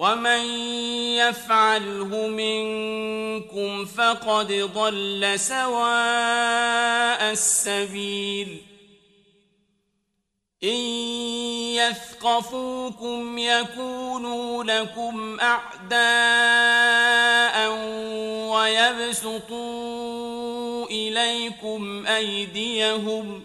ومن يفعله منكم فقد ضل سواء السبيل إن يثقفوكم يكونوا لكم أعداء ويبسطوا إليكم أيديهم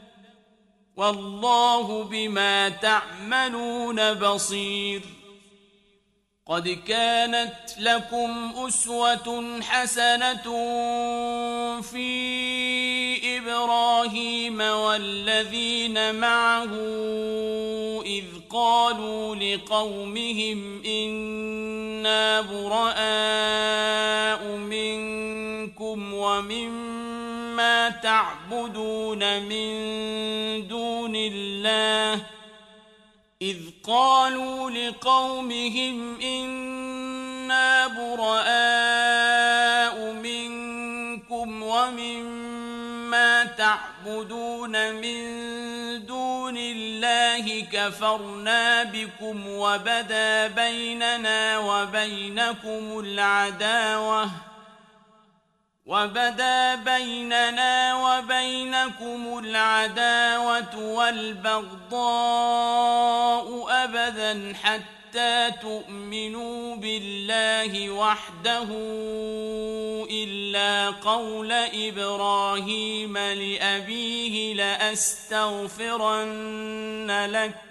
والله بما تعملون بصير. قد كانت لكم أسوة حسنة في إبراهيم والذين معه إذ قالوا لقومهم إنا براء منكم ومما تعبدون من دون الله إذ قالوا لقومهم إنا براء منكم ومما تعبدون من دون الله كفرنا بكم وبدا بيننا وبينكم العداوة وبدا بيننا وبينكم العداوة والبغضاء أبدا حتى تؤمنوا بالله وحده إلا قول إبراهيم لأبيه لأستغفرن لك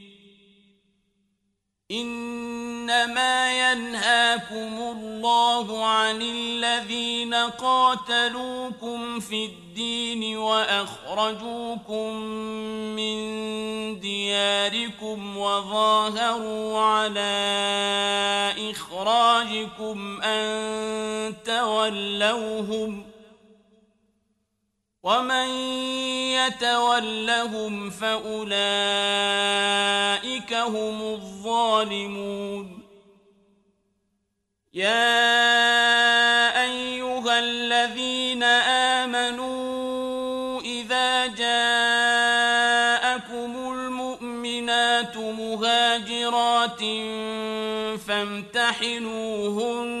إنما ينهاكم الله عن الذين قاتلوكم في الدين وأخرجوكم من دياركم وظاهروا على إخراجكم أن تولوهم ۖ ومن يتولهم فأولئك هم الظالمون يا أيها الذين آمنوا إذا جاءكم المؤمنات مهاجرات فامتحنوهن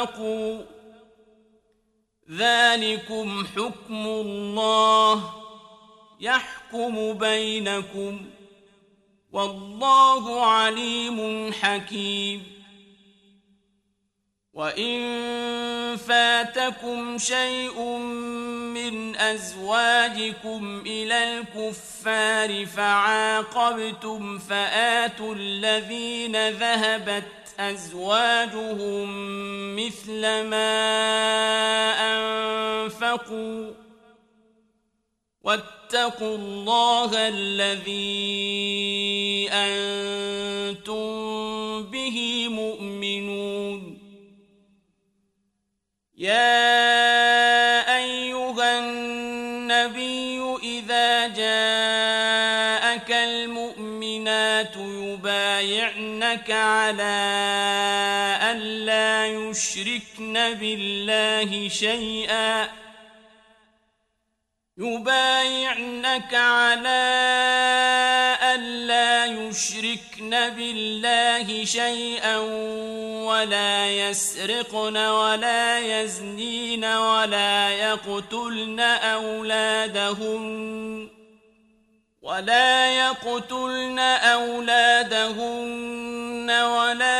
أنفقوا ذلكم حكم الله يحكم بينكم والله عليم حكيم وإن فاتكم شيء من أزواجكم إلى الكفار فعاقبتم فآتوا الذين ذهبت أزواجهم مثل ما أنفقوا واتقوا الله الذي أنتم به مؤمنون. يا أيها النبي إذا جاءك المؤمنات يبايعنك على يشركن بالله شيئا يبايعنك على ألا يشركن بالله شيئا ولا يسرقن ولا يزنين ولا يقتلن أولادهن ولا يقتلن أولادهن ولا